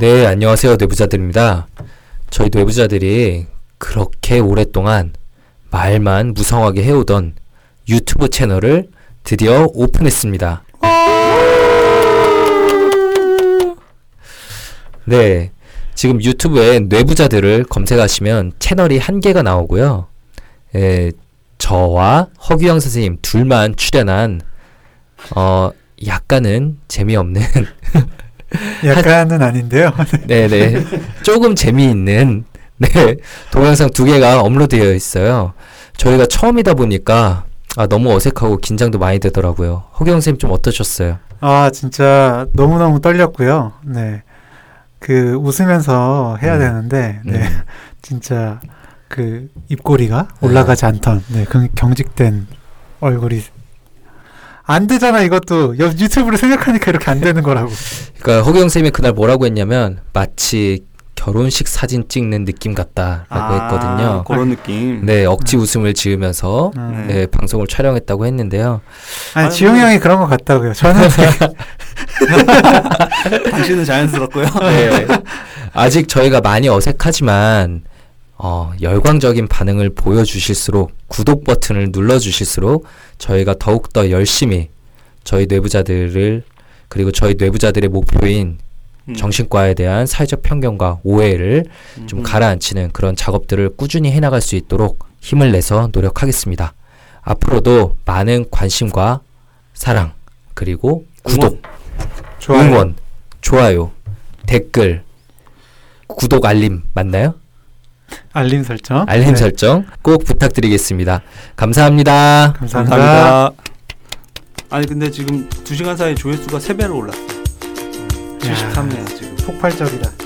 네, 안녕하세요. 뇌부자들입니다. 저희 뇌부자들이 그렇게 오랫동안 말만 무성하게 해오던 유튜브 채널을 드디어 오픈했습니다. 네, 지금 유튜브에 뇌부자들을 검색하시면 채널이 한 개가 나오고요. 예, 저와 허규영 선생님 둘만 출연한 어 약간은 재미없는 약간은 아닌데요. 네네 조금 재미있는 네 동영상 두 개가 업로드되어 있어요. 저희가 처음이다 보니까 아, 너무 어색하고 긴장도 많이 되더라고요. 허경 선생님 좀 어떠셨어요? 아 진짜 너무 너무 떨렸고요. 네, 그 웃으면서 해야 음. 되는데 네 음. 진짜 그 입꼬리가 올라가지 않던 네그 경직된 얼굴이 안 되잖아 이것도 여- 유튜브를 생각하니까 이렇게 안 되는 거라고. 그러니까 허경 선생님이 그날 뭐라고 했냐면 마치 결혼식 사진 찍는 느낌 같다라고 아, 했거든요. 그런 느낌. 네 억지 웃음을 지으면서 음. 네, 방송을 촬영했다고 했는데요. 아니 아유, 지용이 뭐- 형이 그런 것 같다고요. 저는 당신은 자연스럽고요. 네. 아직 저희가 많이 어색하지만 어, 열광적인 반응을 보여주실수록 구독 버튼을 눌러주실수록 저희가 더욱더 열심히 저희 뇌부자들을 그리고 저희 뇌부자들의 목표인 음. 정신과에 대한 사회적 편견과 오해를 좀 음. 가라앉히는 그런 작업들을 꾸준히 해나갈 수 있도록 힘을 내서 노력하겠습니다. 앞으로도 많은 관심과 사랑 그리고 구독 좋아요. 응원, 좋아요, 댓글, 구독 알림 맞나요? 알림 설정. 알림 네, 설정 꼭 부탁드리겠습니다. 감사합니다. 감사합니다. 감사합니다. 아니 근데 지금 2시간 사이 조회수가 3배로 올랐어. 73회 지금. 폭발적이다. 네.